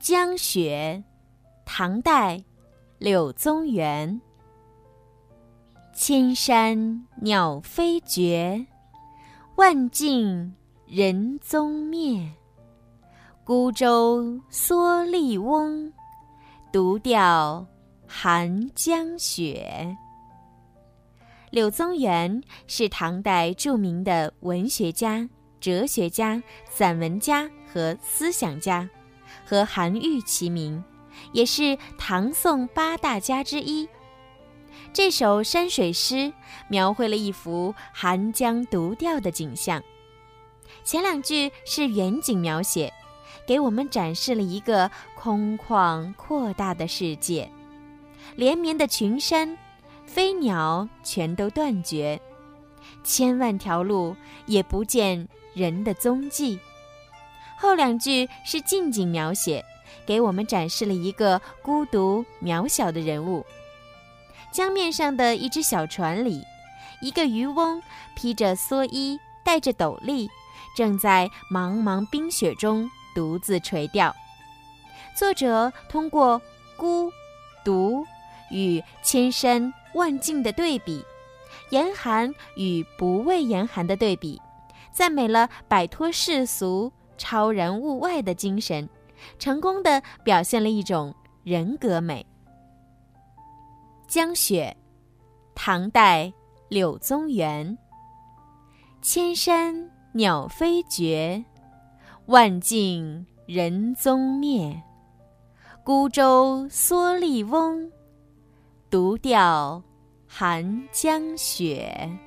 江雪，唐代，柳宗元。千山鸟飞绝，万径人踪灭。孤舟蓑笠翁，独钓寒江雪。柳宗元是唐代著名的文学家、哲学家、散文家和思想家。和韩愈齐名，也是唐宋八大家之一。这首山水诗描绘了一幅寒江独钓的景象。前两句是远景描写，给我们展示了一个空旷阔大的世界，连绵的群山，飞鸟全都断绝，千万条路也不见人的踪迹。后两句是近景描写，给我们展示了一个孤独渺小的人物。江面上的一只小船里，一个渔翁披着蓑衣，戴着斗笠，正在茫茫冰雪中独自垂钓。作者通过孤、独与千山万径的对比，严寒与不畏严寒的对比，赞美了摆脱世俗。超然物外的精神，成功的表现了一种人格美。江雪，唐代，柳宗元。千山鸟飞绝，万径人踪灭。孤舟蓑笠翁，独钓寒江雪。